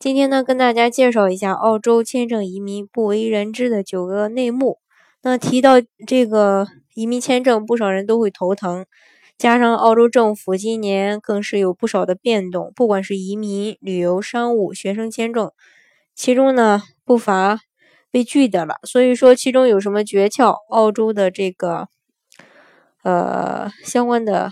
今天呢，跟大家介绍一下澳洲签证移民不为人知的九个内幕。那提到这个移民签证，不少人都会头疼。加上澳洲政府今年更是有不少的变动，不管是移民、旅游、商务、学生签证，其中呢不乏被拒的了。所以说，其中有什么诀窍？澳洲的这个呃相关的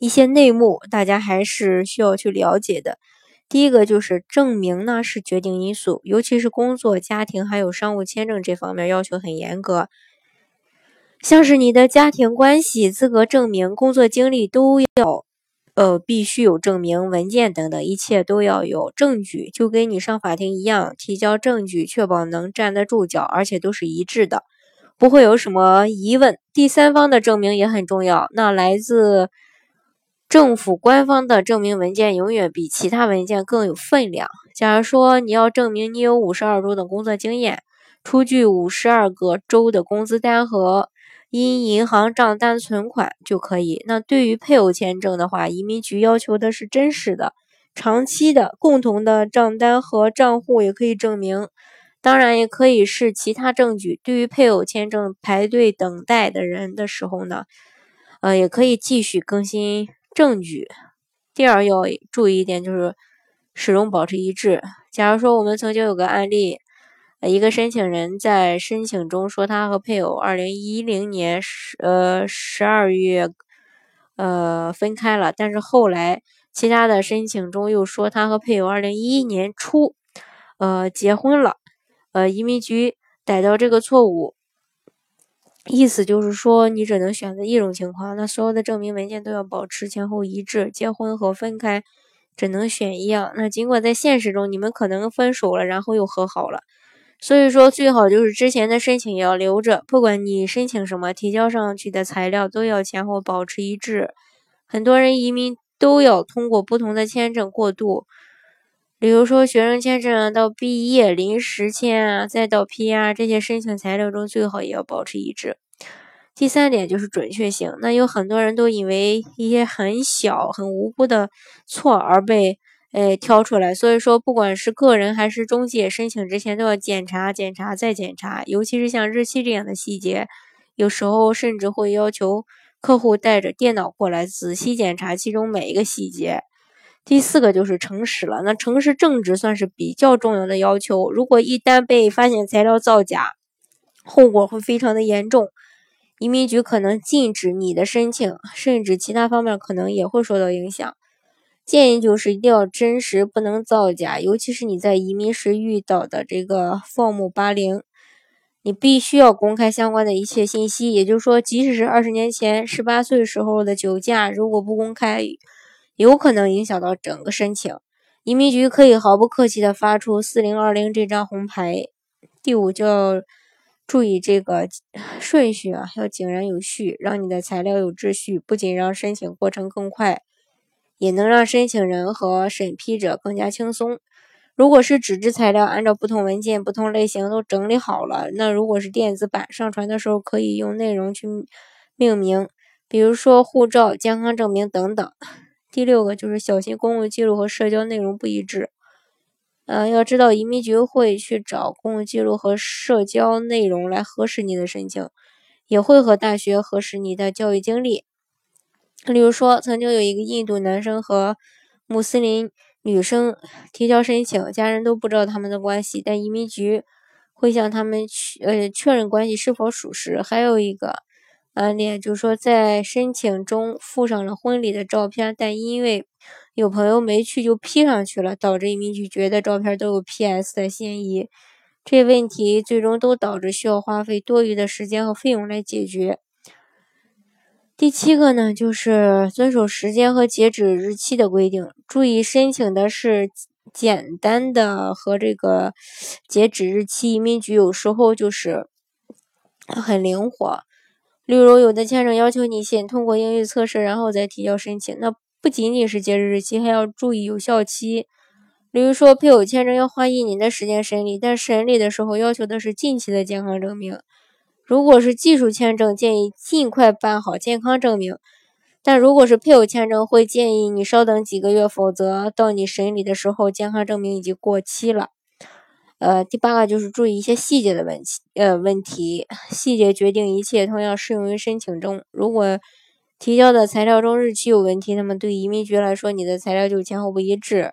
一些内幕，大家还是需要去了解的。第一个就是证明呢是决定因素，尤其是工作、家庭还有商务签证这方面要求很严格。像是你的家庭关系、资格证明、工作经历都要，呃，必须有证明文件等等，一切都要有证据，就跟你上法庭一样，提交证据，确保能站得住脚，而且都是一致的，不会有什么疑问。第三方的证明也很重要，那来自。政府官方的证明文件永远比其他文件更有分量。假如说你要证明你有五十二周的工作经验，出具五十二个周的工资单和因银行账单存款就可以。那对于配偶签证的话，移民局要求的是真实的、长期的共同的账单和账户也可以证明。当然，也可以是其他证据。对于配偶签证排队等待的人的时候呢，呃，也可以继续更新。证据，第二要注意一点就是始终保持一致。假如说我们曾经有个案例，一个申请人在申请中说他和配偶二零一零年十呃十二月呃分开了，但是后来其他的申请中又说他和配偶二零一一年初呃结婚了，呃移民局逮到这个错误。意思就是说，你只能选择一种情况，那所有的证明文件都要保持前后一致。结婚和分开只能选一样。那尽管在现实中你们可能分手了，然后又和好了，所以说最好就是之前的申请也要留着。不管你申请什么，提交上去的材料都要前后保持一致。很多人移民都要通过不同的签证过渡。比如说学生签证到毕业临时签啊，再到 PR 这些申请材料中最好也要保持一致。第三点就是准确性，那有很多人都因为一些很小很无辜的错而被诶挑出来，所以说不管是个人还是中介，申请之前都要检查、检查再检查，尤其是像日期这样的细节，有时候甚至会要求客户带着电脑过来仔细检查其中每一个细节。第四个就是诚实了，那诚实正直算是比较重要的要求。如果一旦被发现材料造假，后果会非常的严重，移民局可能禁止你的申请，甚至其他方面可能也会受到影响。建议就是一定要真实，不能造假。尤其是你在移民时遇到的这个 Form 八零，你必须要公开相关的一切信息。也就是说，即使是二十年前十八岁时候的酒驾，如果不公开。有可能影响到整个申请，移民局可以毫不客气地发出四零二零这张红牌。第五，就要注意这个顺序啊，要井然有序，让你的材料有秩序，不仅让申请过程更快，也能让申请人和审批者更加轻松。如果是纸质材料，按照不同文件、不同类型都整理好了，那如果是电子版，上传的时候可以用内容去命名，比如说护照、健康证明等等。第六个就是小心公共记录和社交内容不一致。嗯，要知道移民局会去找公共记录和社交内容来核实你的申请，也会和大学核实你的教育经历。例如说，曾经有一个印度男生和穆斯林女生提交申请，家人都不知道他们的关系，但移民局会向他们确呃确认关系是否属实。还有一个。案例就是说，在申请中附上了婚礼的照片，但因为有朋友没去就 P 上去了，导致移民局觉得照片都有 PS 的嫌疑。这问题最终都导致需要花费多余的时间和费用来解决。第七个呢，就是遵守时间和截止日期的规定，注意申请的是简单的和这个截止日期，移民局有时候就是很灵活。例如，有的签证要求你先通过英语测试，然后再提交申请。那不仅仅是截止日期，还要注意有效期。比如说，配偶签证要花一年的时间审理，但审理的时候要求的是近期的健康证明。如果是技术签证，建议尽快办好健康证明。但如果是配偶签证，会建议你稍等几个月，否则到你审理的时候，健康证明已经过期了。呃，第八个就是注意一些细节的问题，呃，问题细节决定一切，同样适用于申请中。如果提交的材料中日期有问题，那么对移民局来说，你的材料就前后不一致。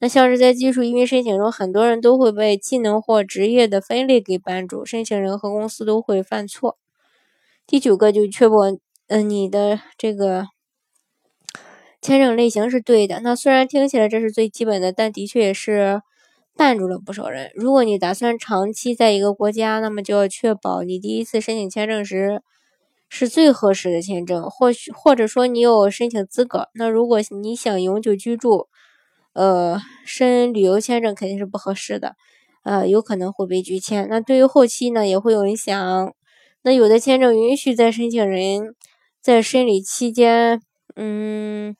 那像是在技术移民申请中，很多人都会被技能或职业的分类给绊住，申请人和公司都会犯错。第九个就确保。嗯，你的这个签证类型是对的。那虽然听起来这是最基本的，但的确也是绊住了不少人。如果你打算长期在一个国家，那么就要确保你第一次申请签证时是最合适的签证，或许或者说你有申请资格。那如果你想永久居住，呃，申旅游签证肯定是不合适的，呃，有可能会被拒签。那对于后期呢，也会有影响。那有的签证允许在申请人。在审理期间，嗯，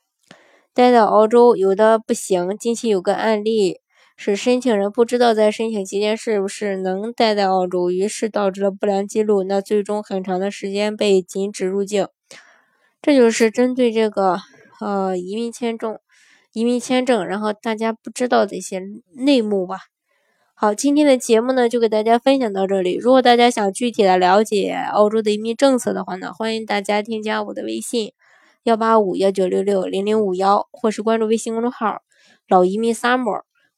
待到澳洲，有的不行。近期有个案例是申请人不知道在申请期间是不是能待在澳洲，于是导致了不良记录，那最终很长的时间被禁止入境。这就是针对这个呃移民签证、移民签证，然后大家不知道的一些内幕吧。好，今天的节目呢就给大家分享到这里。如果大家想具体的了解澳洲的移民政策的话呢，欢迎大家添加我的微信幺八五幺九六六零零五幺，或是关注微信公众号“老移民 summer”，